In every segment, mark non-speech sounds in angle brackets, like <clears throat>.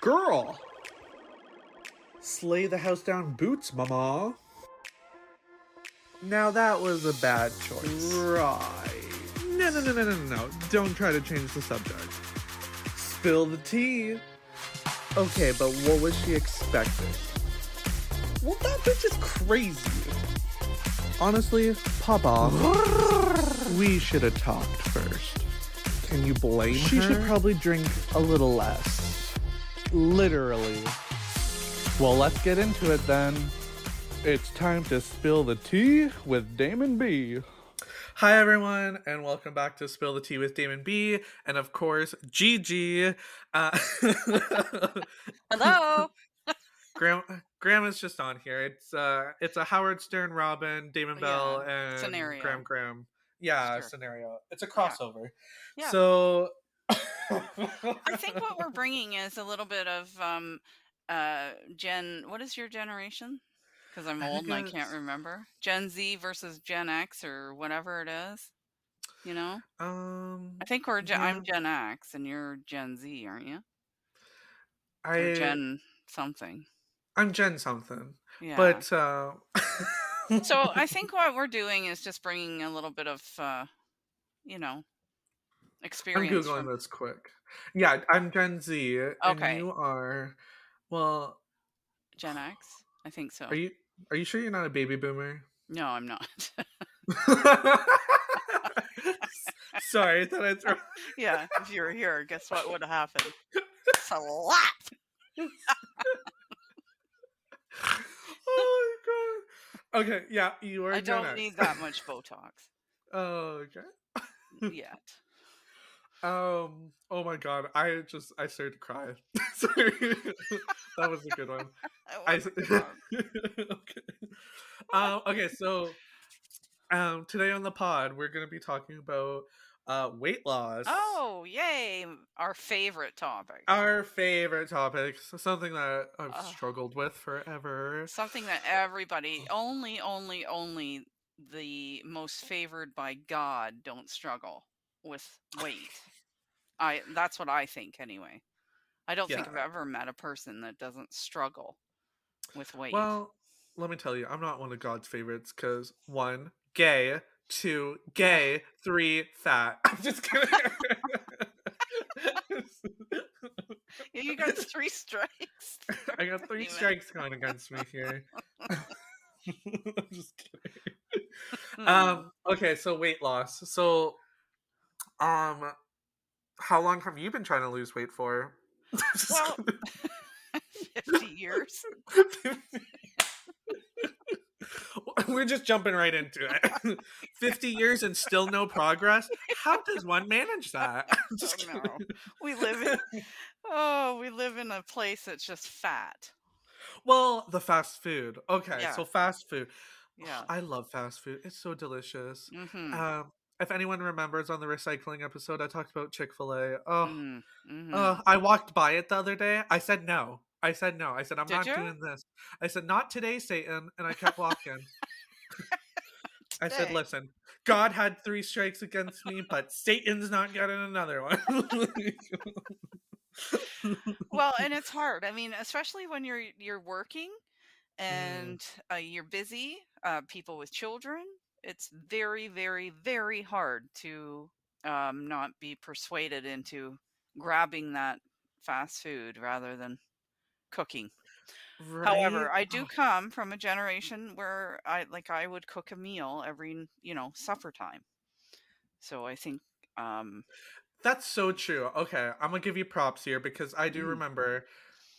Girl! Slay the house down boots, mama. Now that was a bad choice. Right. No, no, no, no, no, no. Don't try to change the subject. Spill the tea. Okay, but what was she expecting? Well, that bitch is crazy. Honestly, Papa, <laughs> we should have talked first. Can you blame She her? She should probably drink a little less. Literally. Well, let's get into it then. It's time to spill the tea with Damen B. Hi, everyone, and welcome back to Spill the Tea with Damen B. And of course, GG. Uh, <laughs> Hello. Graham, Graham is just on here. It's uh, it's a Howard Stern, Robin, Damen Bell, Yeah, and scenario. Graham Graham. Yeah, Sure. scenario. It's a crossover. Yeah. So. I <laughs> think what we're bringing is a little bit of um, uh, Gen. What is your generation? Because I'm I old and I can't remember. Gen Z versus Gen X or whatever it is. You know, um, I think we're. Gen, Yeah. I'm Gen X and you're Gen Z, aren't you? Or I Gen something. I'm Gen something, Yeah. but uh, <laughs> so I think what we're doing is just bringing a little bit of, uh, you know, I'm googling from- this quick. Yeah, I'm Gen Z, and Okay. you are. Well, Gen X. I think so. are you are you sure you're not a baby boomer? No, I'm not. <laughs> Sorry, I thought I'd throw. <laughs> yeah, if you were here, guess what would have happened? Slap. oh my god. Okay, yeah, you are. I don't X. need that much Botox Oh, <laughs> okay. yet. Um. Oh my god. I just I started to cry. <laughs> <laughs> That was a good one. <laughs> I. good okay. Um. Okay. So, um, today on the pod we're gonna be talking about uh weight loss. Oh, yay! Our favorite topic. Our favorite topic, something that I've Ugh. struggled with forever. Something that everybody, <sighs> only, only, only the most favored by God don't struggle with weight. I. That's what I think, anyway. I don't think I've ever met a person that doesn't struggle with weight. Well, let me tell you, I'm not one of God's favorites because one, gay, two, gay, three, fat. <laughs> I'm just kidding. Yeah, you got three strikes. <laughs> I got three Even. strikes going against me here. <laughs> I'm just kidding. Hmm. Um. Okay. So weight loss. So, um, how long have you been trying to lose weight for? <laughs> Well, <laughs> 50 years. <laughs> We're just jumping right into it. 50 years and still no progress? How does one manage that? Just Oh, no. We live in oh, we live in a place that's just fat. Well, the fast food. Okay, Yeah. so fast food. Yeah. I love fast food. It's so delicious. Mm-hmm. Um, if anyone remembers on the recycling episode, I talked about Chick fil A. Oh, mm, mhm. uh, I walked by it the other day. I said no. I said no. I said, I'm Did not you? doing this. I said, not today, Satan. And I kept walking. <laughs> I said, listen, God had three strikes against me, but Satan's not getting another one. well, and it's hard. I mean, especially when you're you're working Mm. and uh, you're busy, uh, people with children. It's very, very, very hard to um, not be persuaded into grabbing that fast food rather than cooking. However, I do Oh, come from a generation where I like I would cook a meal every, you know, supper time. So I think um That's so true. Okay, I'm gonna give you props here because I do Mm. remember.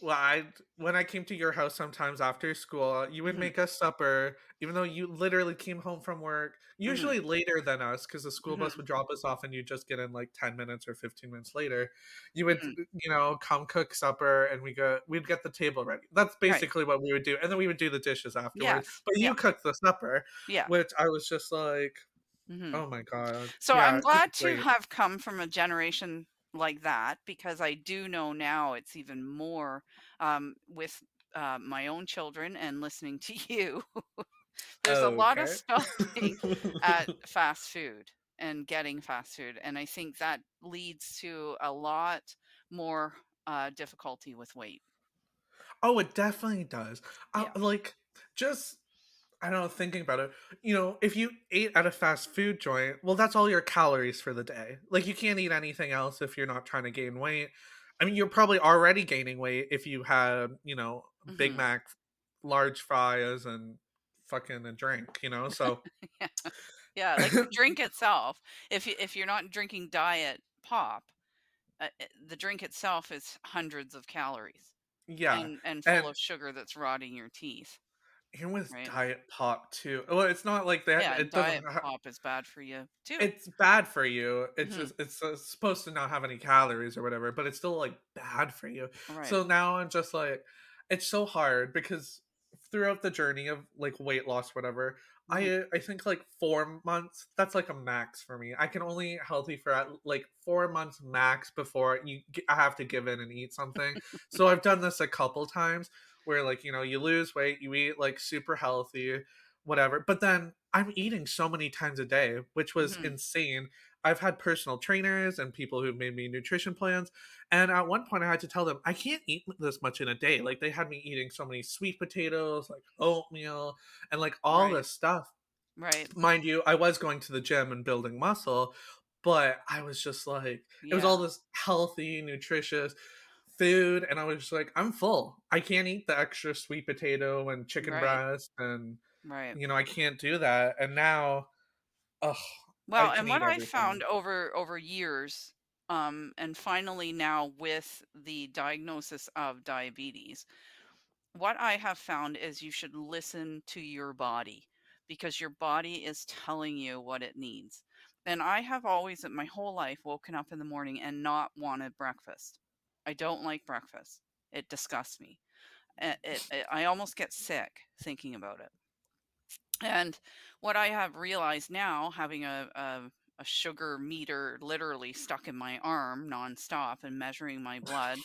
Well, I when I came to your house sometimes after school, you would Mhm. make us supper, even though you literally came home from work, Mm-hmm. usually later than us, because the school bus would drop us off and you just get in like ten minutes or fifteen minutes later. You would, Mhm. you know, come cook supper, and we go, we'd get the table ready. That's basically what we would do, and then we would do the dishes afterwards. But you Yeah. cooked the supper, Yeah. which I was just like, mhm. oh my god. So Yeah, I'm glad to great. have come from a generation like that because I do know now it's even more um, with uh, my own children and listening to <laughs> you. There's a lot of Okay. stopping <laughs> <laughs> at fast food and getting fast food, and I think that leads to a lot more uh, difficulty with weight. Oh, it definitely does. Uh, like just I don't know, thinking about it, you know, if you ate at a fast food joint, well, that's all your calories for the day. Like, you can't eat anything else if you're not trying to gain weight. I mean, you're probably already gaining weight if you had, you know, Big Mhm. Mac, large fries, and fucking a drink, you know? <laughs> So, yeah. yeah, like the drink <laughs> itself. If you if you're not drinking diet pop, uh, the drink itself is hundreds of calories yeah. and and full And of sugar that's rotting your teeth. and with Right. diet pop, too. Well, it's not like that. Yeah, it diet doesn't. Pop is bad for you too. it's bad for you. It's Mhm. just, it's uh, supposed to not have any calories or whatever, but it's still like bad for you. right. So now I'm just like, it's so hard because throughout the journey of like weight loss, whatever, Mhm. I I think like four months. That's like a max for me. I can only healthy for at, like four months max before you. I have to give in and eat something. so I've done this a couple times where like you know you lose weight, you eat like super healthy, whatever. But then I'm eating so many times a day, which was Mhm. insane. I've had personal trainers and people who've made me nutrition plans. And at one point, I had to tell them, I can't eat this much in a day. Like, they had me eating so many sweet potatoes, like oatmeal, and like all Right. this stuff. right. Mind you, I was going to the gym and building muscle, but I was just like, it was all this healthy, nutritious food. And I was just like, I'm full. I can't eat the extra sweet potato and chicken Right. breast. And, Right. you know, I can't do that. And now, ugh, Well, can and eat what I everything. found over over years, um, and finally now with the diagnosis of diabetes, what I have found is you should listen to your body because your body is telling you what it needs. And I have always, my whole life, woken up in the morning and not wanted breakfast. I don't like breakfast. It disgusts me. It, it, it- I almost get sick thinking about it. And what I have realized now, having a, a, a sugar meter literally stuck in my arm nonstop and measuring my blood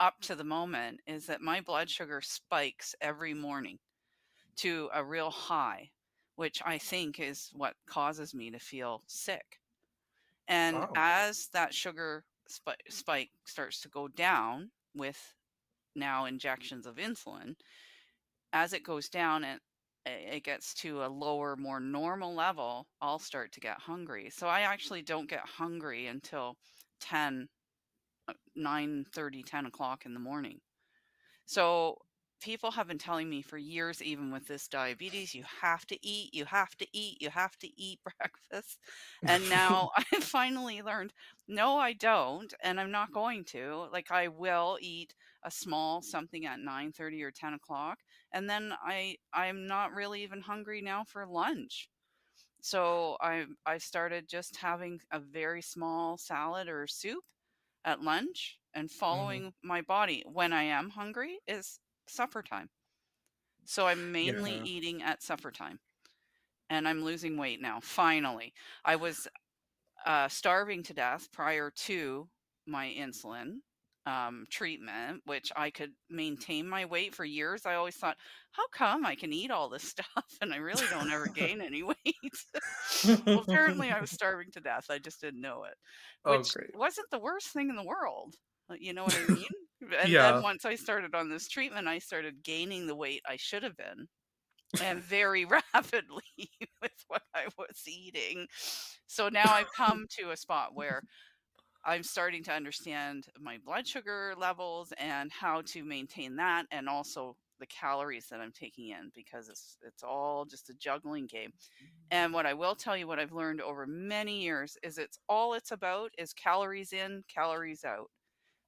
up to the moment, is that my blood sugar spikes every morning to a real high, which I think is what causes me to feel sick. And as that sugar spi- spike starts to go down with now injections of insulin, as it goes down and it gets to a lower, more normal level, I'll start to get hungry. So I actually don't get hungry until 10, uh, 9 10 o'clock in the morning. So people have been telling me for years, even with this diabetes, you have to eat, you have to eat, you have to eat <laughs> breakfast. And now <laughs> I finally learned, no, I don't, and I'm not going to. Like I will eat a small something at 9 30 or 10 o'clock and then i i'm not really even hungry now for lunch. So i i started just having a very small salad or soup at lunch and following my body. When i am hungry is supper time. So i'm mainly Yeah. eating at supper time and i'm losing weight now finally. I was uh, starving to death prior to my insulin um, treatment, which I could maintain my weight for years. I always thought, how come I can eat all this stuff and I really don't ever gain any <laughs> weight? well, apparently I was <laughs> starving to death. I just didn't know it, Oh, which great. wasn't the worst thing in the world. uh, You know what I mean? and Yeah. then once I started on this treatment, I started gaining the weight I should have been. and very <laughs> rapidly with what I was eating. So now I've come to a spot where I'm starting to understand my blood sugar levels and how to maintain that and also the calories that I'm taking in because it's it's all just a juggling game. Mm-hmm. And what I will tell you what I've learned over many years is it's all it's about is calories in, calories out.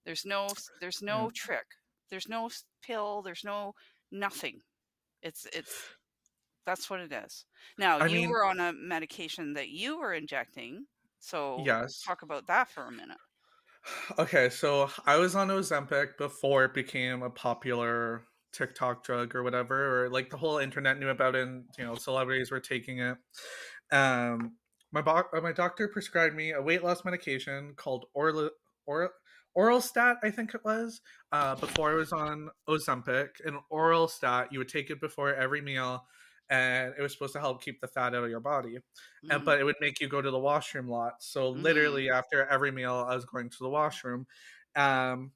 There's no there's no Yeah. trick. There's no pill, there's no nothing. It's it's that's what it is. Now, I you mean- were on a medication that you were injecting. So Yes. talk about that for a minute. Okay, so I was on Ozempic before it became a popular TikTok drug or whatever, or like the whole internet knew about it and you know celebrities were taking it. Um, my bo- uh, my doctor prescribed me a weight loss medication called Orla or Orlistat, I think it was. Uh, before I was on Ozempic, and Orlistat, you would take it before every meal, and it was supposed to help keep the fat out of your body and, Mhm. but it would make you go to the washroom lot. So Mhm. literally after every meal, I was going to the washroom, um,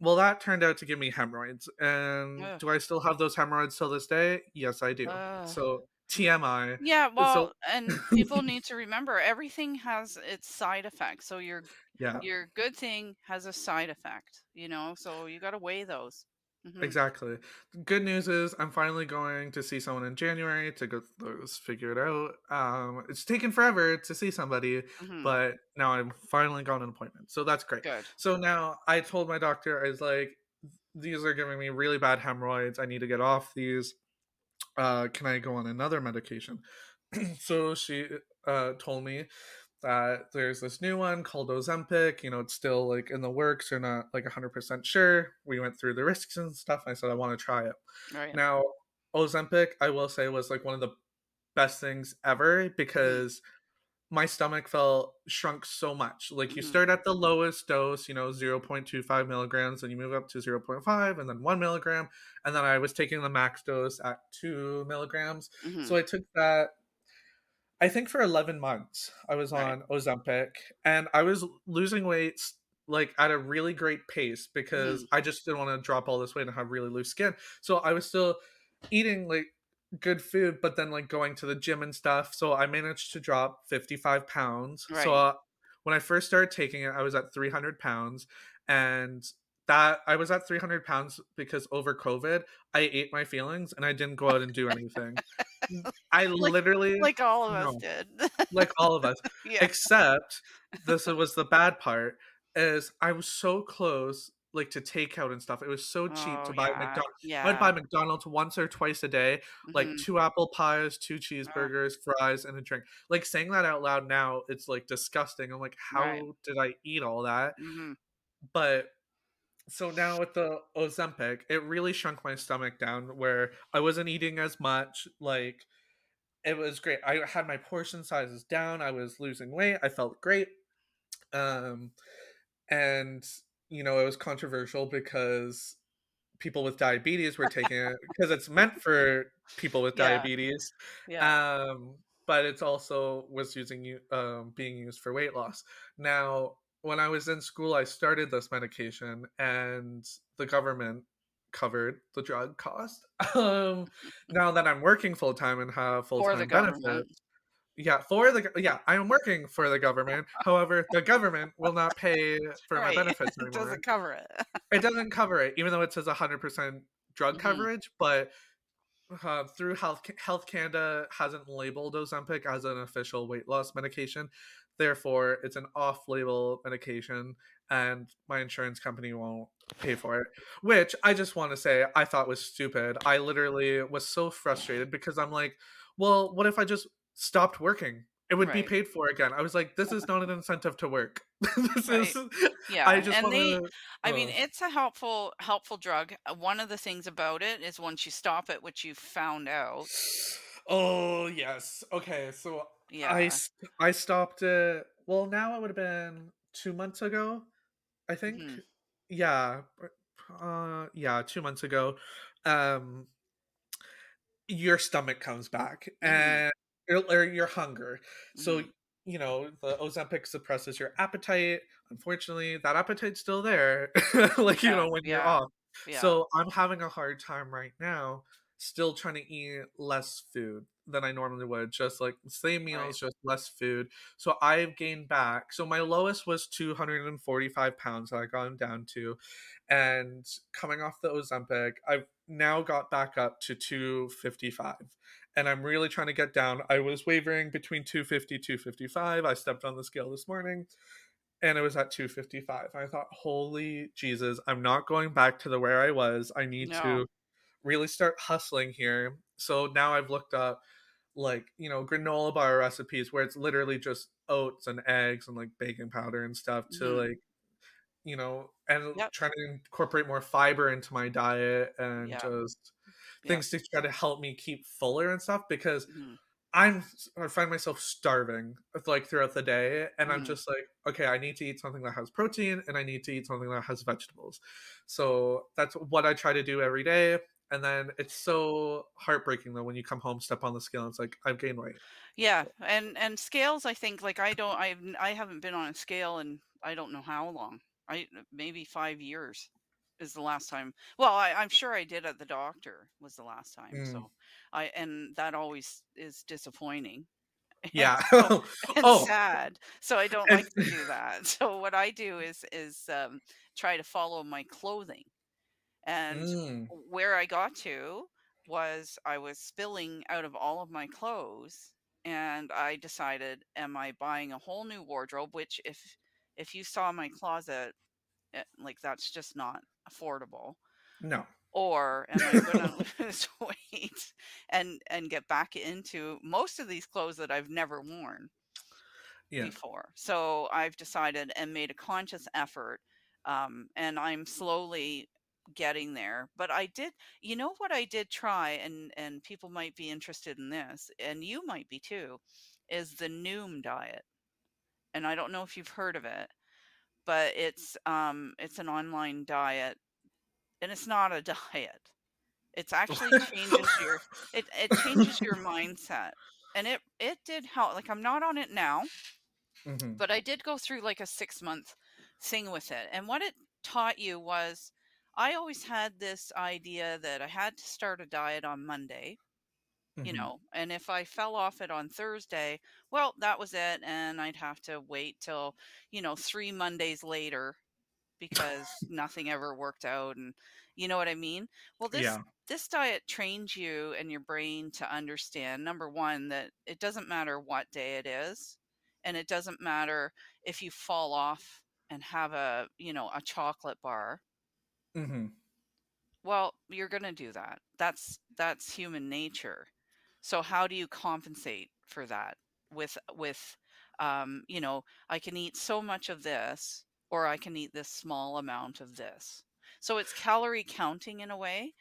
well, that turned out to give me hemorrhoids. And Ugh. do I still have those hemorrhoids till this day? Yes, I do. Ugh. So TMI. Yeah, So well, and <laughs> people need to remember everything has its side effects. So your yeah, your good thing has a side effect, you know. So you got to weigh those. Hmm exactly. Good news is I'm finally going to see someone in January to get those figured out. Um, it's taken forever to see somebody, hmm but now I'm finally got an appointment. So that's great. Good. So now I told my doctor, I was like, these are giving me really bad hemorrhoids. I need to get off these. Uh, can I go on another medication? <clears throat> so she uh, told me that there's this new one called Ozempic. You know, it's still like in the works. They're not like 100% sure. We went through the risks and stuff. I said, I want to try it. Right. Now, Ozempic, I will say, was like one of the best things ever because my stomach felt shrunk so much. Like you Mhm. start at the lowest dose, you know, 0.25 milligrams, and you move up to 0.5 and then one milligram. And then I was taking the max dose at two milligrams. hmm So I took that, I think for 11 months, I was Right. on Ozempic and I was losing weight like at a really great pace because I just didn't want to drop all this weight and have really loose skin. So I was still eating like good food, but then like going to the gym and stuff. So I managed to drop 55 pounds. Right. So uh, when I first started taking it, I was at 300 pounds. And that I was at 300 pounds because over COVID, I ate my feelings and I didn't go out and do anything. <laughs> I Like- literally, like, all of us did. like all of us, <laughs> yeah. except this <laughs> was the bad part is I was so close like to takeout and stuff. It was so cheap to Oh, buy yeah. McDonald's. Yeah. I'd buy McDonald's once or twice a day, like Mhm. two apple pies, two cheeseburgers, fries, and a drink. Like saying that out loud now, it's like disgusting. I'm like, how Right. did I eat all that? Mhm. But so now with the Ozempic, it really shrunk my stomach down where I wasn't eating as much. Like it was great. I had my portion sizes down. I was losing weight. I felt great. Um and you know, it was controversial because people with diabetes were taking it because it's meant for people with Yeah. diabetes Yeah. um but it's also was using you um being used for weight loss now when i was in school i started this medication and the government covered the drug cost <laughs> um now that i'm working full-time and have full-time benefits government. yeah for the yeah i'm working for the government however the government will not pay for my Right. benefits <laughs> It anymore doesn't cover it. it <laughs> doesn't cover it, even though it says 100% drug Mhm. coverage. But uh, through Health Health Canada hasn't labeled Ozempic as an official weight loss medication. Therefore, it's an off-label medication, and my insurance company won't pay for it. Which I just want to say I thought was stupid. I literally was so frustrated because I'm like, well, what if I just stopped working? It would be paid for again. I was like, this is not an incentive to work. <laughs> this Right. is. Yeah. I just and want they to. I mean, it's a helpful helpful drug. Uh, One of the things about it is once you stop it, which you found out. Oh yes. Okay, so Yeah. I I stopped it. Well, now it would have been two months ago, I think. Mhm. Yeah, uh, yeah, two months ago. Um, your stomach comes back Mhm. and or, or your hunger. So Mhm. you know the Ozempic suppresses your appetite. Unfortunately, that appetite's still there. <laughs> like you know when you're off. yeah. So I'm having a hard time right now, still trying to eat less food than I normally would. Just like same Right. meals, just less food. So I've gained back. So my lowest was 245 pounds that I got down to. And coming off the Ozempic, I've now got back up to 255. And I'm really trying to get down. I was wavering between 250, 255. I stepped on the scale this morning and it was at 255 i thought holy jesus i'm not going back to the where i was i need No. to really start hustling here so now i've looked up like you know granola bar recipes where it's literally just oats and eggs and like baking powder and stuff to Mhm. like you know and Yep. trying to incorporate more fiber into my diet and Yeah. just Yep. things to try to help me keep fuller and stuff because Mhm. I'm I find myself starving like throughout the day and I'm Mhm. just like okay I need to eat something that has protein and I need to eat something that has vegetables. So that's what I try to do every day and then it's so heartbreaking though when you come home step on the scale and it's like I've gained weight. Yeah, and and scales. I think like I don't. I've n- I haven't been on a scale in I don't know how long. I maybe five years. is the last time. Well, I, I'm sure I did at the doctor was the last time. Mm. So I and that always is disappointing. <laughs> and Yeah. so <laughs> and oh, sad. So I don't and like to do that. <laughs> So what I do is is um, try to follow my clothing. And mm, where I got to was I was spilling out of all of my clothes, and I decided, am I buying a whole new wardrobe? Which if if you saw my closet, eh, like that's just not affordable. no. Or am I going <laughs> to <laughs> lose weight and and get back into most of these clothes that I've never worn Yeah. before. So I've decided and made a conscious effort, um, and I'm slowly getting there. But I did, you know, what I did try, and and people might be interested in this, and you might be too, is the Noom diet. And I don't know if you've heard of it, but it's um it's an online diet, and it's not a <laughs> diet. It's actually <laughs> changes your it it changes your mindset. And it it did help. Like I'm not on it now, hmm but I did go through like a six month thing with it. And what it taught you was I always had this idea that I had to start a diet on Monday, you hmm know, and if I fell off it on Thursday, well, that was it. And I'd have to wait till, you know, three Mondays later because nothing ever worked out. And you know what I mean? Well, this. Yeah. This diet trains you and your brain to understand number one, that it doesn't matter what day it is, and it doesn't matter if you fall off and have a you know a chocolate bar hmm well you're going to do that. That's that's human nature. So how do you compensate for that with with um you know i can eat so much of this or i can eat this small amount of this. So it's calorie counting in a way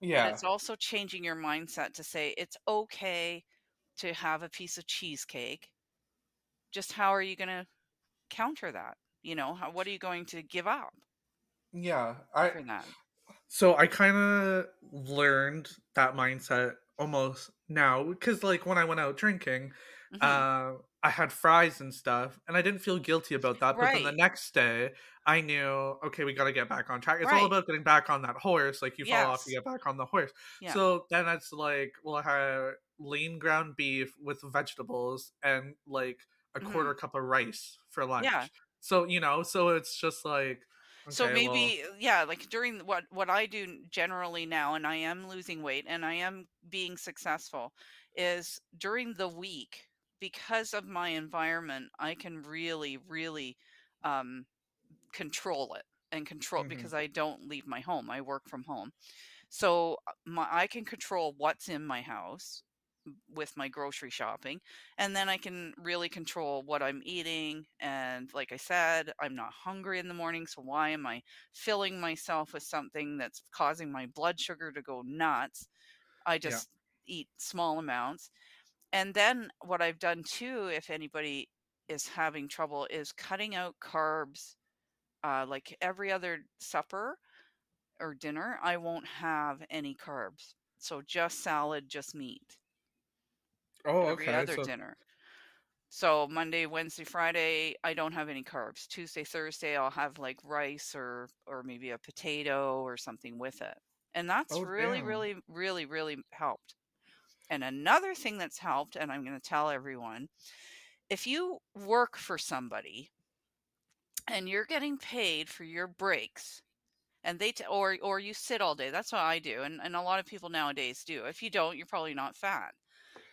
Yeah. it's also changing your mindset to say it's okay to have a piece of cheesecake. Just how are you going to counter that? You know how, what are you going to give up Yeah. I for that so I kind of learned that mindset almost now because like when I went out drinking, hmm uh, I had fries and stuff, and I didn't feel guilty about that. But then the next day, I knew, okay, we got to get back on track. It's all about getting back on that horse. Like you fall off, you get back on the horse. yeah So then it's like, well, I had lean ground beef with vegetables and like a quarter cup of rice for lunch yeah lunch. So you know, so it's just like, so okay, well, maybe yeah like during what what i do generally now and i am losing weight and i am being successful is during the week because of my environment i can really really um control it and control hmm because i don't leave my home i work from home. So uh, my, i can control what's in my house with my grocery shopping and then i can really control what i'm eating and like i said i'm not hungry in the morning so why am i filling myself with something that's causing my blood sugar to go nuts? I yeah, just eat small amounts and then what i've done too if anybody is having trouble is cutting out carbs uh, like every other supper or dinner i won't have any carbs so just salad just meat Oh, every okay. other So, dinner. So Monday, Wednesday, Friday, I don't have any carbs. Tuesday, Thursday, I'll have like rice or or maybe a potato or something with it. And that's oh really, damn. really, really, really helped. And another thing that's helped, and I'm going to tell everyone, if you work for somebody and you're getting paid for your breaks, and they t- or or you sit all day, that's what I do, and and a lot of people nowadays do. If you don't, you're probably not fat.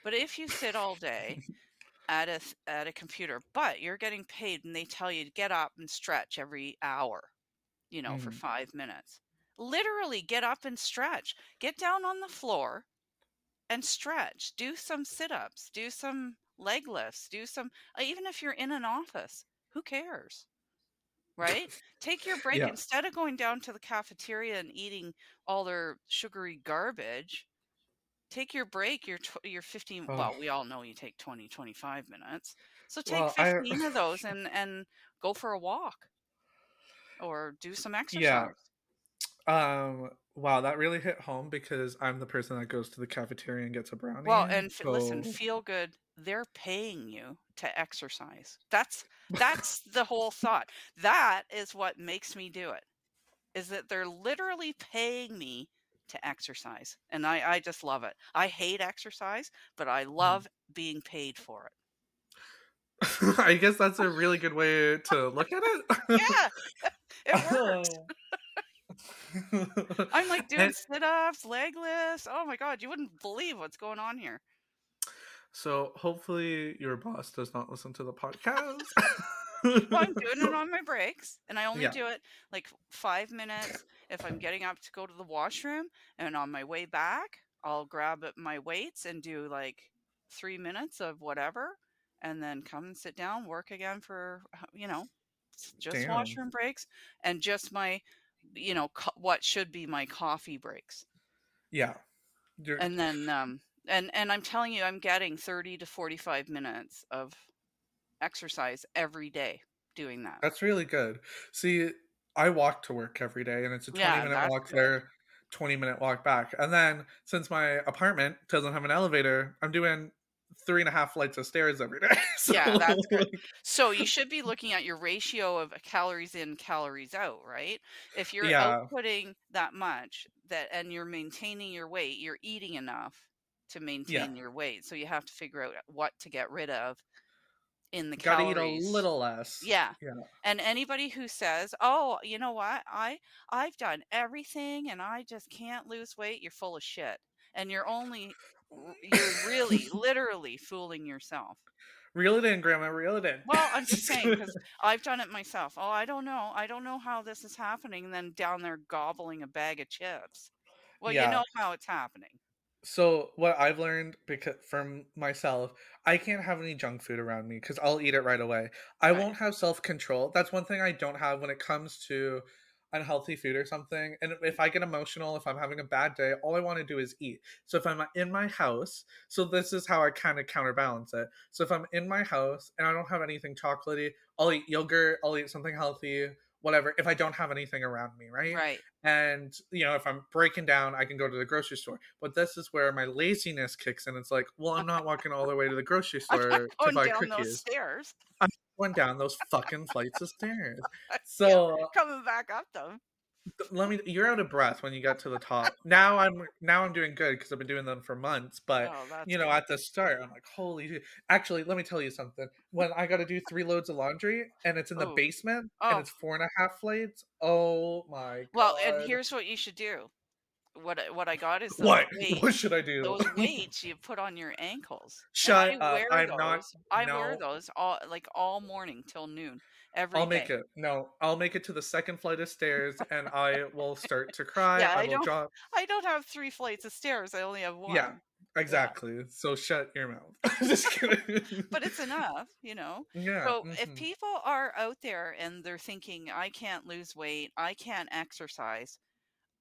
But if you sit all day at a at a computer, but you're getting paid and they tell you to get up and stretch every hour, you know, for hmm 5 minutes. Literally get up and stretch. Get down on the floor and stretch. Do some sit-ups, do some leg lifts, do some uh, even if you're in an office, who cares? Right? <laughs> Take your break Yeah. instead of going down to the cafeteria and eating all their sugary garbage take your break your tw- your 15 Oh, well we all know you take 20 25 minutes so take well, I <laughs> 15 of those and and go for a walk or do some exercise yeah. Um. Wow, that really hit home because I'm the person that goes to the cafeteria and gets a brownie well and f- listen feel good they're paying you to exercise that's that's <laughs> the whole thought that is what makes me do it is that they're literally paying me to exercise. And I, I just love it. I hate exercise, but I Mm. love being paid for it. <laughs> I guess that's a really good way <laughs> to look at it. Yeah, <laughs> it works. I'm like doing And- sit ups, leg lifts. Oh my God, you wouldn't believe what's going on here. so hopefully your boss does not listen to the podcast. Well, I'm doing it on my breaks, and I only Yeah. do it like five minutes if I'm getting up to go to the washroom. And on my way back, I'll grab my weights and do like three minutes of whatever, and then come and sit down, work again for, uh, you know, just Damn. washroom breaks and just my, you know, co- what should be my coffee breaks. yeah. You're- And then, um, and, and I'm telling you, I'm getting 30 to 45 minutes of exercise every day doing that. That's really good. See, I walk to work every day and it's a 20 Yeah, minute walk good. there, 20 minute walk back. And then since my apartment doesn't have an elevator, I'm doing three and a half flights of stairs every day. <laughs> Yeah, that's good. So you should be looking at your ratio of calories in, calories out, right? If you're Yeah. outputting that much that and you're maintaining your weight, you're eating enough to maintain your weight. So you have to figure out what to get rid of in the Gotta calories. eat a little less. Yeah. Yeah. And anybody who says, "Oh, you know what? I I've done everything and I just can't lose weight," you're full of shit. And you're only you're really <laughs> literally fooling yourself. Reel it in, Grandma. Reel it in. Well, I'm just saying because <laughs> I've done it myself. Oh, I don't know. I don't know how this is happening. And then down there gobbling a bag of chips. Well, Yeah. you know how it's happening. So what I've learned because from myself, I can't have any junk food around me because I'll eat it right away. I Right. won't have self control. That's one thing I don't have when it comes to unhealthy food or something. And if I get emotional, if I'm having a bad day, all I want to do is eat. So if I'm in my house, so this is how I kind of counterbalance it. So if I'm in my house and I don't have anything chocolatey, I'll eat yogurt, I'll eat something healthy, whatever. If I don't have anything around me, right? Right. and you know if i'm breaking down i can go to the grocery store but this is where my laziness kicks in it's like well i'm not walking all the way to the grocery <laughs> I'm store to buy down those cookies stairs. going down those fucking flights of stairs <laughs> so coming back up them. Let me you're out of breath when you got to the top now i'm now i'm doing good because i've been doing them for months but Oh, you know good. at the start i'm like holy shit. actually let me tell you something when i got to do three loads of laundry and it's in the Oh. basement Oh. and it's four and a half flights oh my god Well, and here's what you should do. What I- what I got is <laughs> what weights. what should i do those <laughs> weights you put on your ankles. Shut I up. wear I'm those. not- I wear those all like all morning till noon every I'll make day. it. No, I'll make it to the second flight of stairs, and I will start to cry. Yeah, I I will don't- drop. I don't have three flights of stairs. I only have one. Yeah, exactly. So shut your mouth. <laughs> Just kidding. But it's enough, you know. <laughs> yeah. So if mhm. people are out there and they're thinking, I can't lose weight, I can't exercise,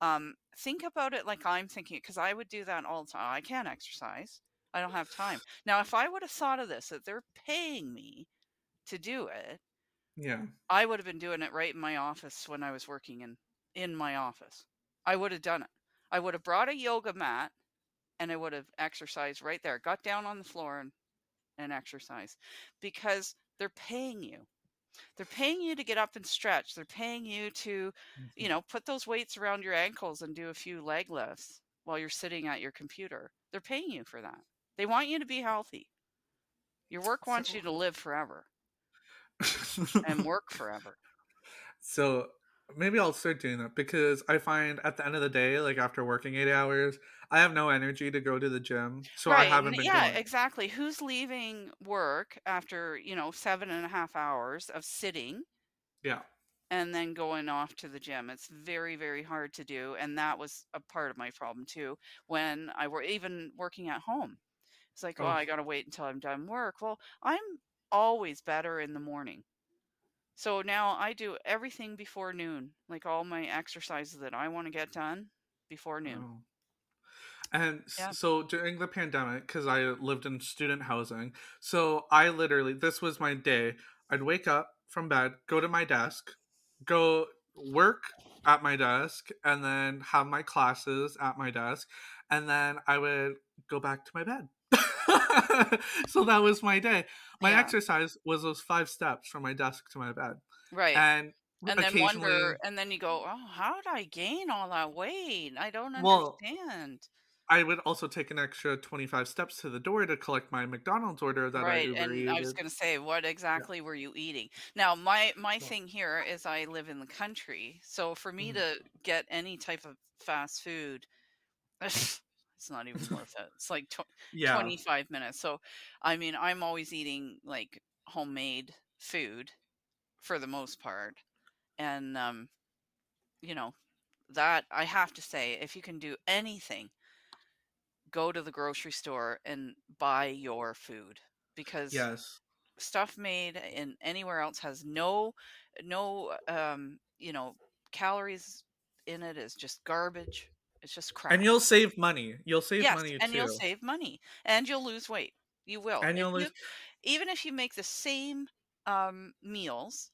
um, think about it like I'm thinking, because I would do that all the time. I can't exercise. I don't have time. Now, if I would have thought of this, that they're paying me to do it, yeah, I would have been doing it right in my office when I was working in in my office. I would have done it. I would have brought a yoga mat and I would have exercised right there. Got down on the floor and and exercise because they're paying you. They're paying you to get up and stretch. They're paying you to, you Mhm. know, put those weights around your ankles and do a few leg lifts while you're sitting at your computer. They're paying you for that. They want you to be healthy. Your work wants So- you to live forever and <laughs> work forever. so maybe I'll start doing that because I find at the end of the day, like after working eight hours, I have no energy to go to the gym. So I haven't been yeah, going. exactly. Who's leaving work after, you know, seven and a half hours of sitting Yeah. and then going off to the gym? It's very, very hard to do. And that was a part of my problem too when I were even working at home. It's like, oh, Oh. I got to wait until I'm done work. Well, I'm always better in the morning. So now I do everything before noon, like all my exercises that I want to get done before noon. Oh. And Yeah. so during the pandemic, because I lived in student housing, so I literally, this was my day. I'd wake up from bed, go to my desk, go work at my desk, and then have my classes at my desk, and then I would go back to my bed. <laughs> so that was my day. My Yeah. exercise was those five steps from my desk to my bed. Right. And and then wonder and then you go, "Oh, how did I gain all that weight? I don't well, understand." I would also take an extra 25 steps to the door to collect my McDonald's order that I Right, Uber and I was gonna say, what Yeah. exactly were you eating? Now, my my Well, thing here is I live in the country, so for me mhm. to get any type of fast food, <laughs> it's not even worth it. It's like tw Yeah. 25 minutes. So, I mean, I'm always eating like homemade food for the most part. And um, you know, that I have to say, if you can do anything, go to the grocery store and buy your food because Yes. stuff made in anywhere else has no no um you know calories in it is just garbage it's just crap. And you'll save money. You'll save money. yes money and you'll save money and you'll lose weight you will And you'll you lose even if you make the same um meals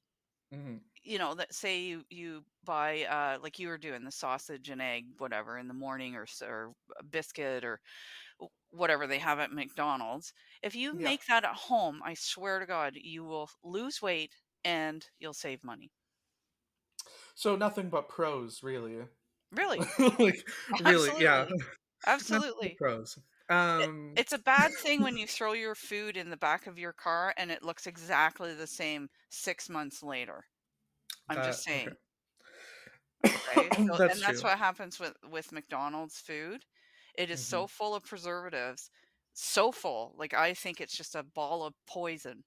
mhm. you know that say you you buy uh like you were doing the sausage and egg whatever in the morning or s- or a biscuit or whatever they have at McDonald's. If you Yeah. make that at home, I swear to God, you will lose weight and you'll save money. So nothing but pros, really. Really. <laughs> like really, yeah. Absolutely. <laughs> Nothing but Absolutely. pros. It, Um it's a bad thing when you <laughs> throw your food in the back of your car and it looks exactly the same six months later. I'm just that okay. saying. Right? <coughs> So, That's and that's true. what happens with with McDonald's food. It is hmm so full of preservatives, so full. Like I think it's just a ball of poison.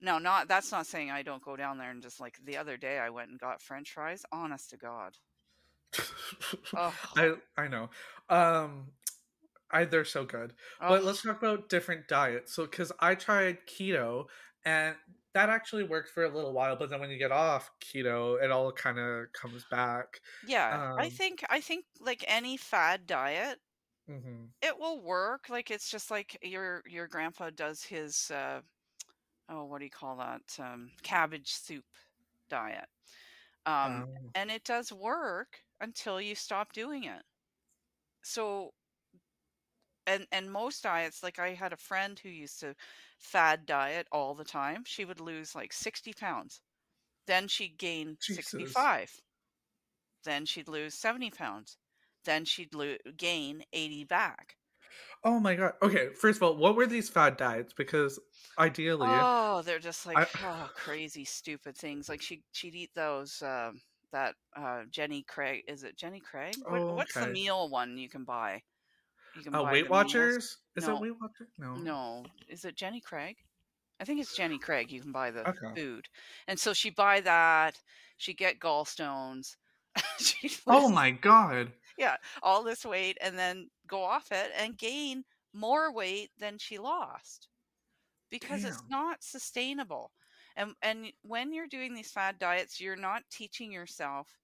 No, not that's not saying I don't go down there and just like the other day I went and got french fries. Honest to God. Oh, <laughs> I I know. Um I they're so good. But let's talk about different diets. So cuz I tried keto and that actually worked for a little while, but then when you get off keto, it all kind of comes back. yeah. I Um think I think like any fad diet, mhm. it will work. Like it's just like your your grandpa does his uh oh, what do you call that? Um cabbage soup diet. Um Um and it does work until you stop doing it. So and and most diets like I had a friend who used to fad diet all the time. She would lose like 60 pounds. Then she'd gain Jesus. 65. Then she'd lose 70 pounds. Then she'd lo- gain 80 back. Oh my god. Okay, first of all, what were these fad diets? Because ideally, Oh, they're just like I oh, crazy stupid things. Like she she'd eat those um that uh Jenny Craig is it Jenny Craig? What oh, what's the meal one you can buy? You can Uh, buy Weight. Watchers? Is it Weight Watchers? No. no. Is it Jenny Craig? I think it's Jenny Craig. You can buy the Okay. food. And so she'd buy that. She'd get gallstones. <laughs> she'd Oh my god. yeah, all this weight and then go off it and gain more weight than she lost because it's not sustainable. And and when you're doing these fad diets, you're not teaching yourself.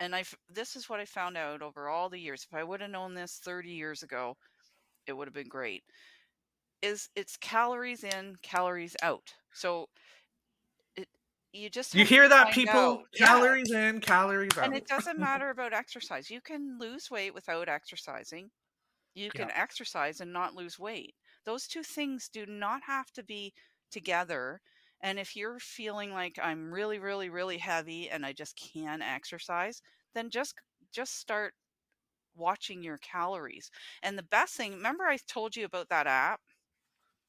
And I this is what I found out over all the years. If I would have known this 30 years ago, it would have been great. Is it's calories in, calories out. So it you just You hear that, find out. people? Yeah. Calories in, calories out. And it doesn't <laughs> matter about exercise. You can lose weight without exercising. You Yeah. can exercise and not lose weight. Those two things do not have to be together. And if you're feeling like I'm really, really, really heavy and I just can't exercise, then just just start watching your calories. And the best thing, remember I told you about that app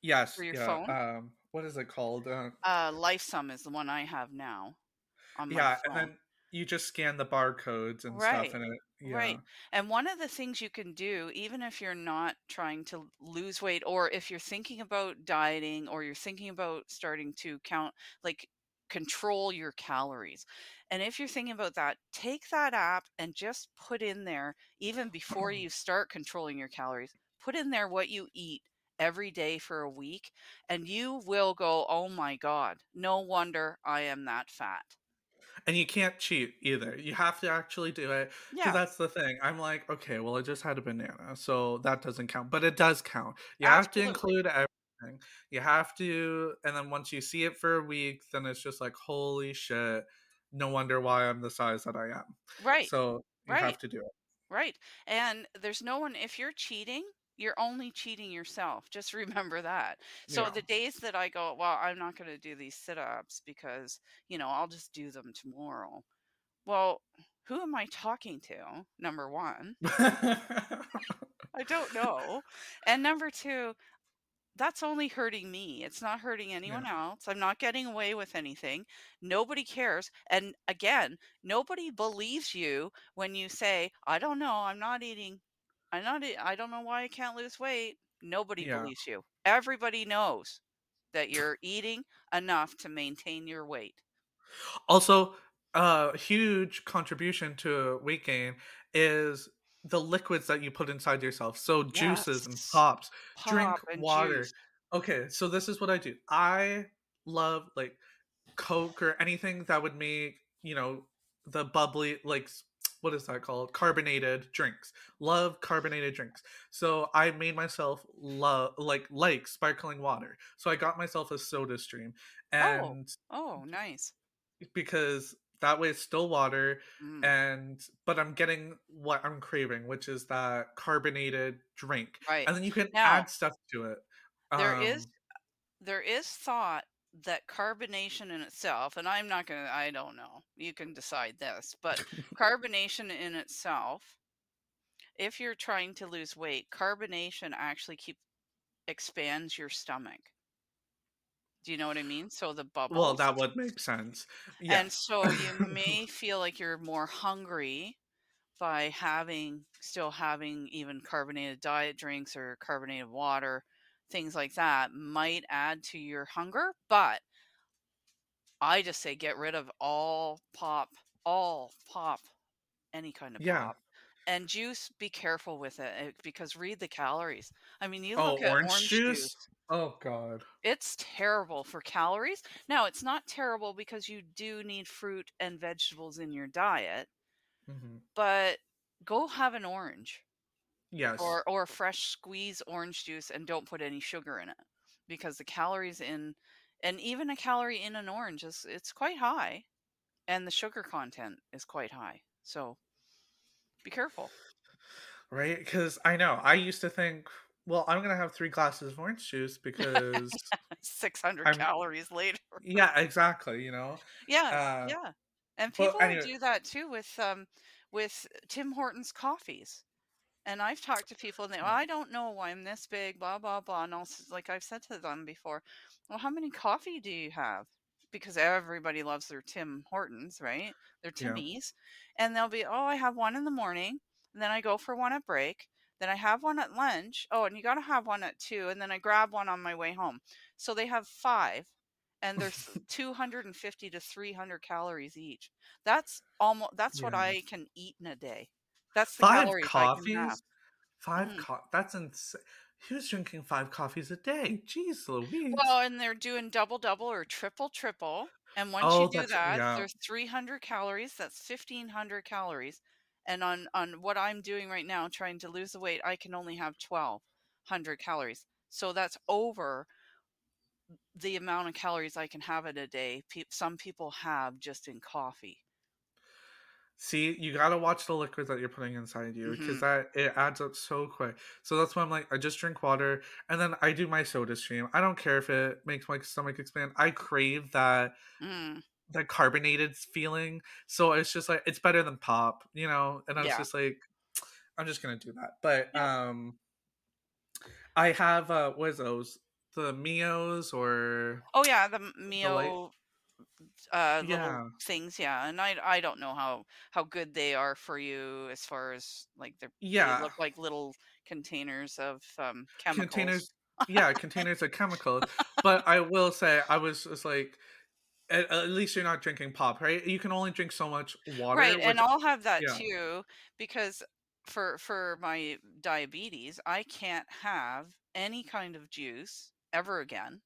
Yes, for your yeah. phone? Um, what is it called? Uh, Uh, LifeSum is the one I have now on my yeah, and then you just scan the barcodes and stuff Right. in it. Yeah. Right. And one of the things you can do, even if you're not trying to lose weight, or if you're thinking about dieting, or you're thinking about starting to count, like control your calories. And if you're thinking about that, take that app and just put in there, even before <clears throat> you start controlling your calories, put in there what you eat every day for a week, and you will go, oh my God, no wonder I am that fat. And you can't cheat either. You have to actually do it Yeah, that's the thing. I'm like, okay, well, I just had a banana, so that doesn't count, but it does count. You have to include everything. You have to, and then once you see it for a week, then it's just like, holy shit, no wonder why I'm the size that I am. Right. So you Right. have to do it. Right. And there's no one, if you're cheating, you're only cheating yourself. Just <laughs> remember that. So Yeah. the days that I go, well, I'm not going to do these sit-ups because, you know, I'll just do them tomorrow. Well, who am I talking to? Number 1. <laughs> I don't know. And number 2, that's only hurting me. It's not hurting anyone else. I'm not getting away with anything. Nobody cares. And again, nobody believes you when you say, "I don't know. I'm not eating. I'm not. I don't know why I can't lose weight." Nobody Yeah. believes you. Everybody knows that you're eating enough to maintain your weight. Also, a huge contribution to weight gain is the liquids that you put inside yourself. So juices and Yes. pops, drink and water. juice. Okay, so this is what I do. I love like Coke or anything that would make, you know, the bubbly like what is that called? Carbonated drinks. Love carbonated drinks. So I made myself love like like sparkling water. So I got myself a soda stream Oh, and oh, nice. because that way it's still water Mm, and but I'm getting what I'm craving, which is that carbonated drink. right. And then you can Now, add stuff to it. there is Um there is thought that carbonation in itself, and I'm not gonna, I don't know, you can decide this, but <laughs> carbonation in itself, if you're trying to lose weight, carbonation actually keep expands your stomach. Do you know what I mean? So the bubbles. well, that would make sense. And so you may <laughs> feel like you're more hungry by having still having even carbonated diet drinks or carbonated water, things like that might add to your hunger, but I just say get rid of all pop, all pop, any kind of Yeah. pop. And juice, be careful with it eh, because read the calories. I mean, you Oh, look at orange orange juice? juice, Oh god. it's terrible for calories. Now, it's not terrible because you do need fruit and vegetables in your diet, hmm but go have an orange Yes. or or fresh squeeze orange juice and don't put any sugar in it because the calories in and even a calorie in an orange is it's quite high and the sugar content is quite high. So be careful. Right? Because I know I used to think, well, I'm gonna have three glasses of orange juice because <laughs> 600 I'm calories later. yeah, exactly. You know. Yeah, Uh, yeah. And people anyway, do that too with um with Tim Hortons coffees. And I've talked to people and they, well, I don't know why I'm this big, blah blah blah. And s- like I've said to them before, well, how many coffee do you have? Because everybody loves their Tim Hortons, right? Their yeah. Timmies, and they'll be, oh, I have one in the morning, and then I go for one at break, then I have one at lunch. Oh, and you got to have one at two, and then I grab one on my way home. So they have five, and they're <laughs> 250 to 300 calories each. That's almost that's what I can eat in a day. That's the Five calories I can have. coffees? Five Mhm. co- that's insane. Who's drinking five coffees a day? Jeez Louise. Well, and they're doing double double or triple triple. And once Oh, you do that, yeah. there's 300 calories. That's 1500 calories. And on on what I'm doing right now, trying to lose the weight, I can only have 1200 calories. So that's over the amount of calories I can have in a day. Pe- some people have just in coffee. See, you gotta watch the liquids that you're putting inside you because hmm that it adds up so quick. So that's why I'm like, I just drink water and then I do my soda stream. I don't care if it makes my stomach expand. I crave that Mm, that carbonated feeling. So it's just like it's better than pop, you know. And I was yeah. just like, I'm just gonna do that. But Yeah. um, I have uh, what is those? The Mios or Oh yeah, the the? Mio uh little Yeah, things yeah and i i don't know how how good they are for you as far as like they're they yeah. look like little containers of um chemicals Containers. Yeah, containers of chemicals. But I will say, I was just like, at, at least you're not drinking pop, right? You can only drink so much water, right which and i'll have that yeah, too because for for my diabetes i can't have any kind of juice ever again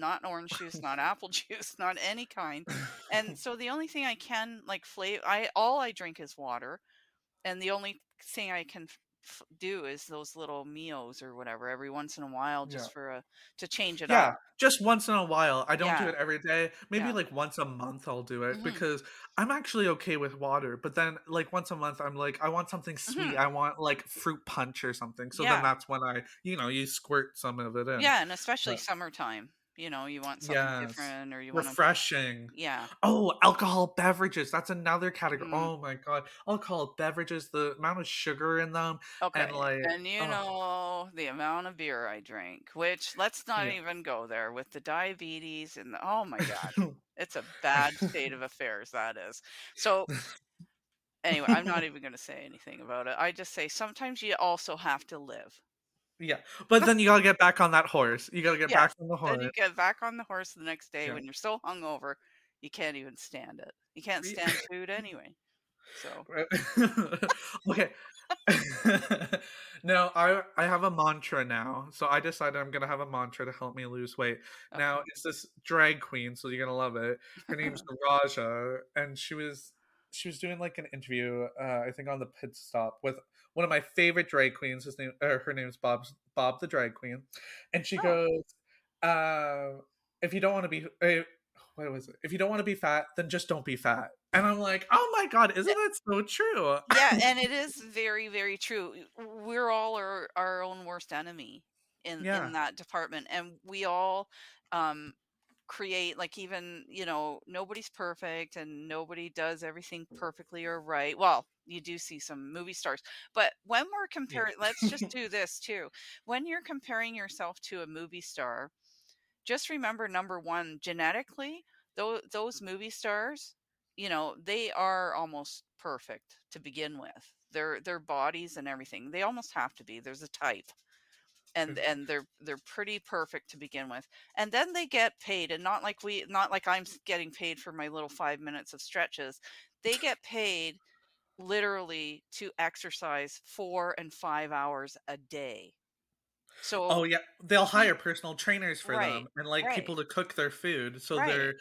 not orange juice not <laughs> apple juice not any kind and <laughs> so the only thing i can like flavor i all i drink is water and the only thing I can f- do is those little meals or whatever every once in a while, Yeah. just for a to change it up. Yeah, up. just once in a while. I don't do it every day. Maybe Yeah. like once a month I'll do it Mhm. because I'm actually okay with water. But then like once a month I'm like I want something sweet. Mhm. I want like fruit punch or something. So Yeah. then that's when I you know you squirt some of it in. Yeah, and especially But summertime. You know, you want something yes, different, or you want to. refreshing. Yeah. Oh, alcohol beverages. That's another category. Mm. Oh my god, alcohol beverages. The amount of sugar in them Okay. and like And you oh know the amount of beer I drink, which let's not yeah. even go there with the diabetes and the, oh my god, <laughs> it's a bad state of affairs that is. So anyway, I'm not <laughs> even going to say anything about it. I just say sometimes you also have to live. Yeah, but then you gotta get back on that horse. You gotta get Yes. back on the horse. Then you get back on the horse the next day Yeah. when you're so hungover, you can't even stand it. You can't stand <laughs> food anyway. So <laughs> okay. <laughs> no, I I have a mantra now. So I decided I'm gonna have a mantra to help me lose weight. okay. Now it's this drag queen, so you're gonna love it. Her name's Raja, and she was she was doing like an interview, uh, I think on the pit stop with one of my favorite drag queens. His name, uh, her name's Bob Bob the drag queen, and she oh. goes, uh, "If you don't want to be, uh, what was it? If you don't want to be fat, then just don't be fat." And I'm like, "Oh my god, isn't that so true?" yeah and it is very very true we're all our, our own worst enemy in yeah, in that department and we all um create like even you know nobody's perfect and nobody does everything perfectly or right well you do see some movie stars but when we're yeah, comparing let's just do this too. When you're comparing yourself to a movie star just remember number one genetically those those movie stars you know they are almost perfect to begin with. Their their bodies and everything they almost have to be. There's a type and and they're they're pretty perfect to begin with. And then they get paid and not like we not like i'm getting paid for my little five minutes of stretches. They get paid literally to exercise four and five hours a day oh, so Oh yeah, they'll hire personal trainers for right them and like right people to cook their food, so right they're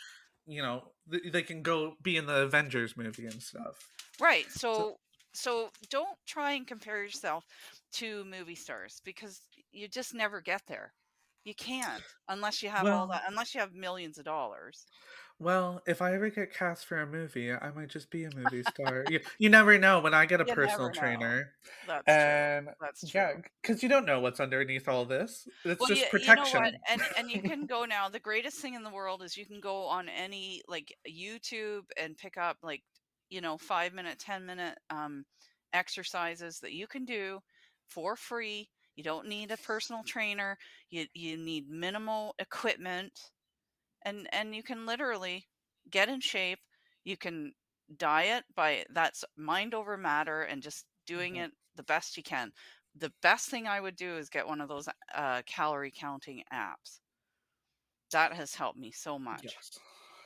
you know th- they can go be in the Avengers movie and stuff. Right. So So so don't try and compare yourself to movie stars because you just never get there. You can't unless you have all that unless you have millions of dollars. Well, if I ever get cast for a movie, I might just be a movie <laughs> star. You, you never know when I get a You personal never know. trainer, That's true. and That's yeah, true. because you don't know what's underneath all this. It's Well, just you, you know what? protection. And and you can <laughs> go now. The greatest thing in the world is you can go on any like YouTube and pick up like you know five minute, ten minute um, exercises that you can do for free. You don't need a personal trainer. You you need minimal equipment, and and you can literally get in shape. You can diet by that's mind over matter and just doing Mhm. it the best you can the best thing I would do is get one of those uh, calorie counting apps. That has helped me so much. Yes.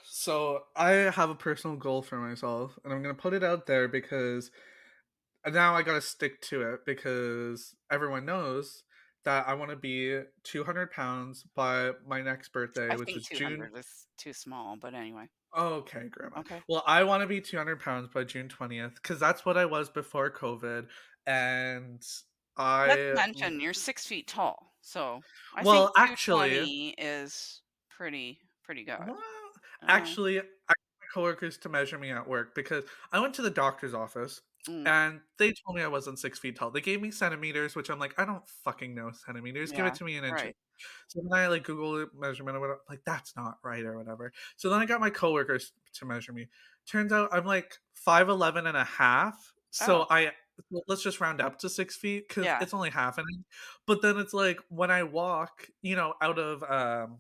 So I have a personal goal for myself, and I'm gonna put it out there because now I gotta stick to it because everyone knows that I want to be 200 pounds by my next birthday, I which think is June. 200 is too small, but anyway. Okay, Grandma. Okay. Well, I want to be 200 pounds by June 20th because that's what I was before COVID, and I. Let's mention you're six feet tall, so I think well actually is pretty pretty good. well, actually I got my coworkers to measure me at work because I went to the doctor's office mm, and they told me I wasn't six feet tall. They gave me centimeters, which I'm like, I don't fucking know centimeters. Give it to me in inches. right. So then I like Google measurement or whatever. Like that's not right or whatever. So then I got my coworkers to measure me. Turns out I'm like 5'11 and a half. So Oh, I let's just round up to six feet because yeah. it's only half an inch. But then it's like when I walk, you know, out of um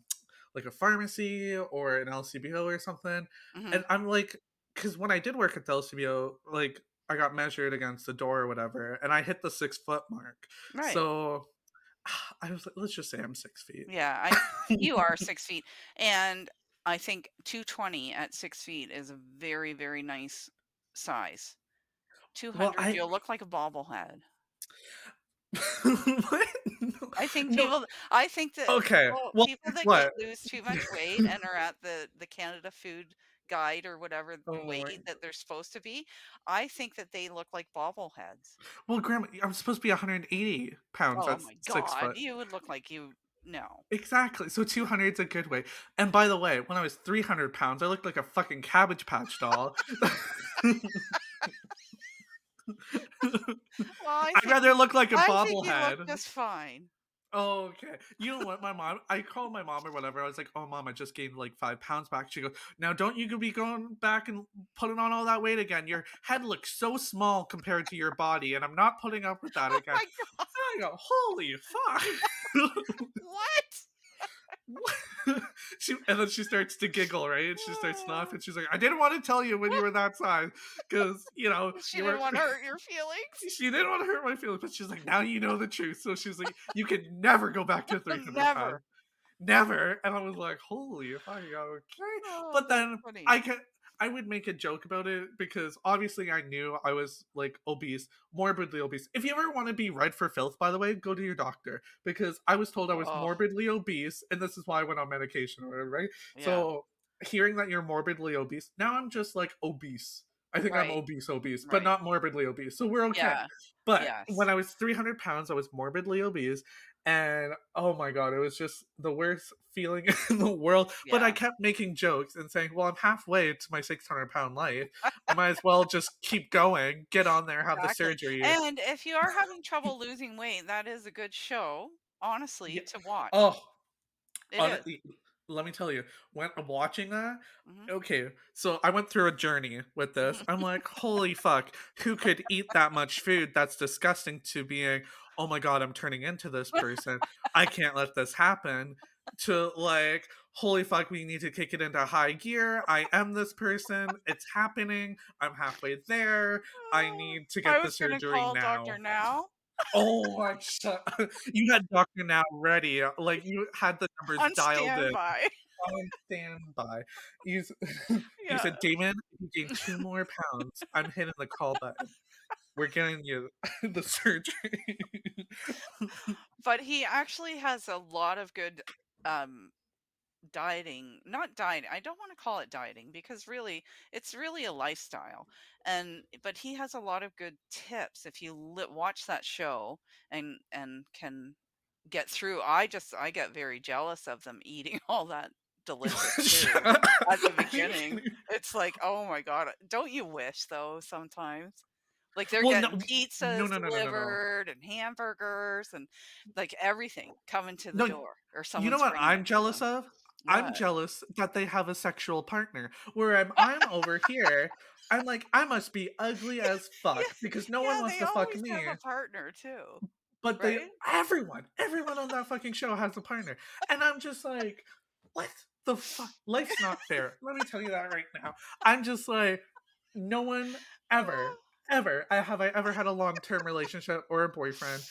like a pharmacy or an LCBO or something, hmm and I'm like, because when I did work at the LCBO, like I got measured against the door or whatever, and I hit the six foot mark. Right. So <sighs> I was like, let's just say I'm six feet. Yeah, I <laughs> you are six feet, and I think 220 at six feet is a very very nice size. Well, 200, I you'll look like a bobblehead. <laughs> what? I think No. people. I think that Okay. people, Well, people that what? lose too much <laughs> weight and are at the the Canada Food guide or whatever Oh, weight right. that they're supposed to be. I think that they look like bobbleheads. Well, Grandma, I'm supposed to be 180 pounds. Oh That's my six god, foot. you would look like you no. Exactly. So 200 is a good way. And by the way, when I was 300 pounds, I looked like a fucking Cabbage Patch doll. <laughs> <laughs> Well, I I'd rather look like a I think you look bobblehead. just fine. Oh, okay. You know what, my mom, I called my mom or whatever. I was like, oh, mom, I just gained like five pounds back. She goes, now don't you be going back and putting on all that weight again. Your head looks so small compared to your body, and I'm not putting up with that <laughs> Oh again. my god, I go, holy fuck. <laughs> what? <laughs> she and then she starts to giggle, right? And she starts laughing. She's like, I didn't want to tell you when you were <laughs> that size because you know <laughs> She you didn't were- want to hurt your feelings. She didn't want to hurt my feelings, but she's like, now you know the truth. So she's like, you can never go back to 300 Never. Never. And I was like, holy fuck, okay. Oh, But then funny. I can I would make a joke about it because obviously I knew I was like obese, morbidly obese. If you ever want to be read for filth, by the way, go to your doctor because I was told I was Oh. morbidly obese, and this is why I went on medication or whatever, right? Yeah. So hearing that you're morbidly obese, now I'm just like obese. I think Right. I'm obese, obese, Right. but not morbidly obese. So we're okay. yeah, But Yes. when I was 300 pounds, I was morbidly obese. And oh my God, it was just the worst feeling <laughs> in the world. But I kept making jokes and saying, well, I'm halfway to my 600 pound life. I might as <laughs> well just keep going, get on there, have Exactly. the surgery. and if you are having <laughs> trouble losing weight, that is a good show, honestly, Yeah. to watch. oh, It hon- is. Let me tell you, when I'm watching that, Mhm. okay, so I went through a journey with this. I'm like, holy <laughs> fuck, who could eat that much food? That's disgusting to being, oh my god, I'm turning into this person. I can't let this happen. To like, holy fuck, we need to kick it into high gear. I am this person. It's happening. I'm halfway there. I Oh, need to I get the was gonna surgery call now. Doctor Now Oh my <laughs> shut <laughs> You had Doctor Now ready. Like you had the numbers on dialed in standby. on standby. You, <laughs> Yeah. you said, Damen, you gained two more pounds. I'm hitting the call button. We're getting you the surgery. but he actually has a lot of good um dieting not dieting i don't want to call it dieting because really it's really a lifestyle and but he has a lot of good tips if you li- watch that show and and can get through i just i get very jealous of them <laughs> eating all that delicious <laughs> food at the <laughs> beginning. it's like oh my god don't you wish though sometimes like they're Well, getting no, pizzas no, no, delivered and hamburgers and like everything coming to the door or something You know what I'm jealous of? I'm jealous that they have a sexual partner. Where I'm, I'm over here. I'm like, I must be ugly <laughs> as fuck because no one wants to fuck me. have a partner too But they, everyone, everyone on that fucking show has a partner, and I'm just like, what the fuck? Life's not fair. Let me tell you that right now. I'm just like, no one ever, <laughs> ever, I have I ever had a long term relationship or a boyfriend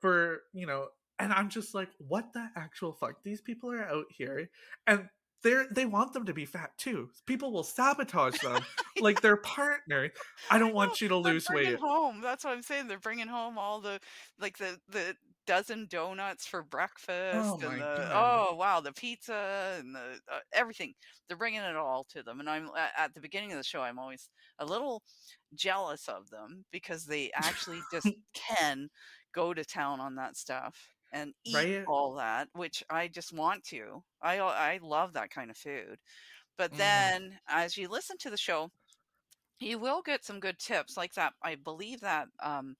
for you know, and I'm just like, what the actual fuck? These people are out here, and they're they want them to be fat too. People will sabotage them <laughs> like their partner. I don't want you to They're lose bringing weight. home that's what i'm saying they're bringing home all the like the the dozen donuts for breakfast my and the God. oh wow the pizza and the uh, everything they're bringing it all to them and i'm at the beginning of the show i'm always a little jealous of them because they actually just <laughs> can go to town on that stuff and eat Right? all that which i just want to i i love that kind of food but Mhm. then as you listen to the show you will get some good tips like that i believe that um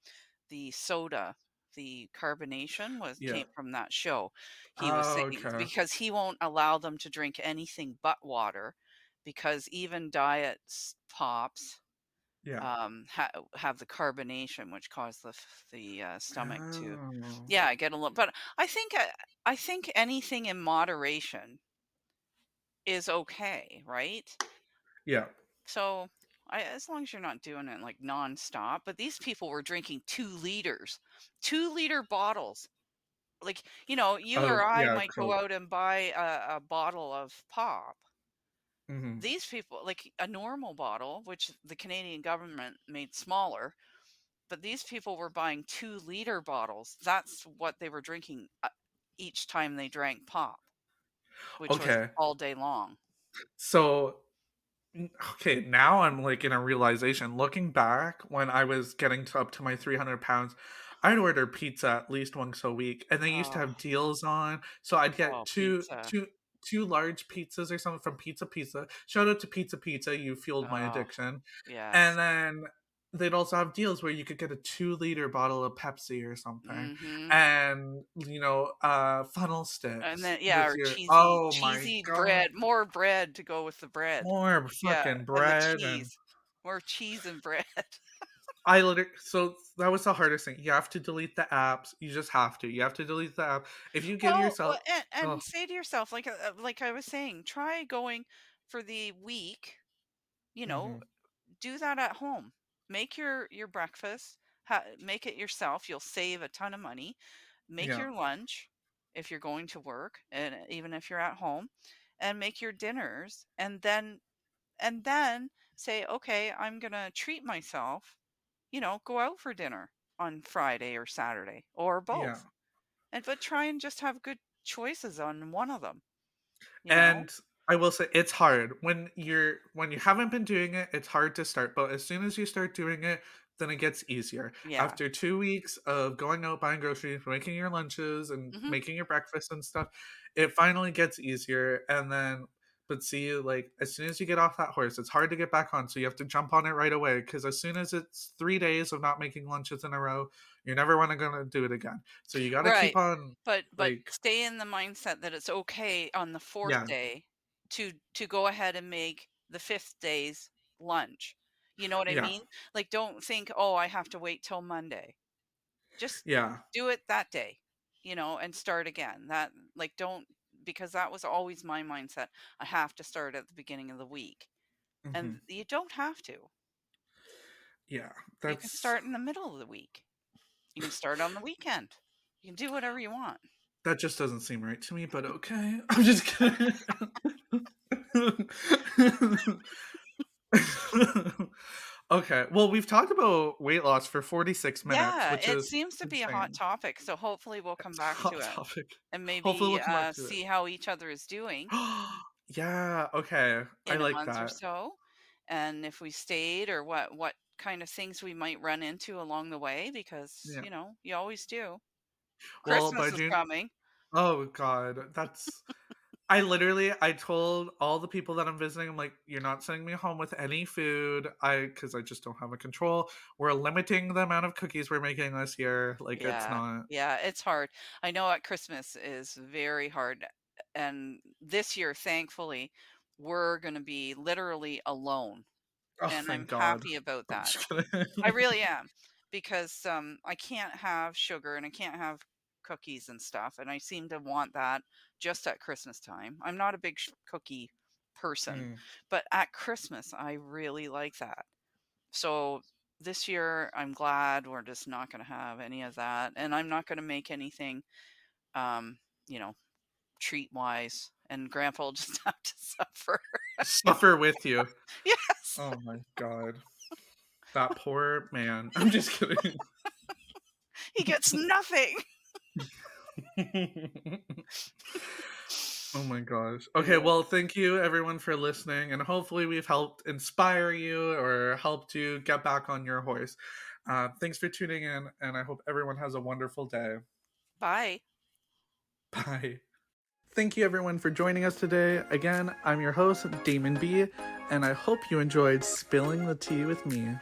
the soda the carbonation was Yeah. came from that show he was Oh, saying okay. because he won't allow them to drink anything but water because even diet pops Yeah. um ha- have the carbonation which caused the the uh, stomach to Oh. yeah get a little but i think uh, i think anything in moderation is okay right Yeah. so I, as long as you're not doing it like nonstop, but these people were drinking two liters, two liter bottles. Like, you know, you Oh, or I yeah, might go out and buy a, a bottle of pop. Hmm These people, like a normal bottle, which the Canadian government made smaller, but these people were buying two liter bottles. That's what they were drinking uh, each time they drank pop, which was all day long. So okay, now I'm like in a realization. Looking back when I was getting to up to my 300 pounds, I'd order pizza at least once a week, and they used to Oh. have deals on. So I'd get Oh, two, pizza. two, two large pizzas or something from Pizza Pizza. Shout out to Pizza Pizza, you fueled my Oh, addiction. Yes. And then they'd also have deals where you could get a two liter bottle of Pepsi or something, Mhm. and you know, uh, funnel sticks. And then yeah, or your- cheesy oh cheesy bread, more bread to go with the bread. more fucking and the bread and cheese. More cheese and bread. <laughs> I literally so that was the hardest thing. You have to delete the apps. You just have to. You have to delete the app. If you give Well, yourself well, and, and oh, say to yourself, like uh, like I was saying, try going for the week. You know, mhm, do that at home. Make your your breakfast. Ha- make it yourself. You'll save a ton of money. Make yeah, your lunch if you're going to work, and even if you're at home, and make your dinners, and then and then say, okay, I'm gonna treat myself. You know, go out for dinner on Friday or Saturday or yeah. both, and but try and just have good choices on one of them. You know, And I will say it's hard when you're when you haven't been doing it. It's hard to start, but as soon as you start doing it, then it gets easier. yeah, After two weeks of going out buying groceries, making your lunches, and hmm making your breakfast and stuff, it finally gets easier. And then, but see, like as soon as you get off that horse, it's hard to get back on. So you have to jump on it right away because as soon as it's three days of not making lunches in a row, you're never wanna gonna do it again. So you got to right. keep on But but like stay in the mindset that it's okay on the fourth yeah, day to to go ahead and make the fifth day's lunch. You know what I yeah, mean? Like don't think, "Oh, I have to wait till Monday." Just yeah. do it that day, you know, and start again. That like don't because that was always my mindset. I have to start at the beginning of the week. hmm And you don't have to. Yeah, You can start in the middle of the week. You can start on the weekend. You can do whatever you want. that just doesn't seem right to me, but okay. <laughs> I'm just kidding. <laughs> okay. Well, we've talked about weight loss for 46 minutes, Yeah, which it is seems to be a hot insane. topic, so hopefully we'll come It's a back hot to <laughs> it topic. and Hopefully, maybe we'll come uh, back to it. see how each other is doing <gasps> yeah. Okay. I in a like month or that. so, and if we stayed or what what kind of things we might run into along the way because Yeah. you know you always do. Well, Christmas by is June. coming. Oh God, that's. I literally, I told all the people that I'm visiting, I'm like, you're not sending me home with any food. I, because I just don't have a control. We're limiting the amount of cookies we're making this year. Like, it's not. yeah, it's hard. I know at Christmas is very hard, and this year, thankfully, we're going to be literally alone, Oh, and I'm God. happy about that. I <laughs> really am because um, I can't have sugar and I can't have cookies and stuff, and I seem to want that just at Christmas time. I'm not a big sh- cookie person, Mm, but at Christmas, I really like that. So this year, I'm glad we're just not going to have any of that, and I'm not going to make anything, um, you know, treat wise, and Grandpa will <laughs> just have to suffer. Suffer with you. <laughs> yes. Oh my God. That poor man. <laughs> I'm just kidding. He gets nothing. Oh my gosh. Okay, well, thank you everyone for listening, and hopefully we've helped inspire you or helped you get back on your horse. Uh, thanks for tuning in, and I hope everyone has a wonderful day. Bye. Bye. Thank you everyone for joining us today. Again, I'm your host, Damen B, and I hope you enjoyed spilling the tea with me.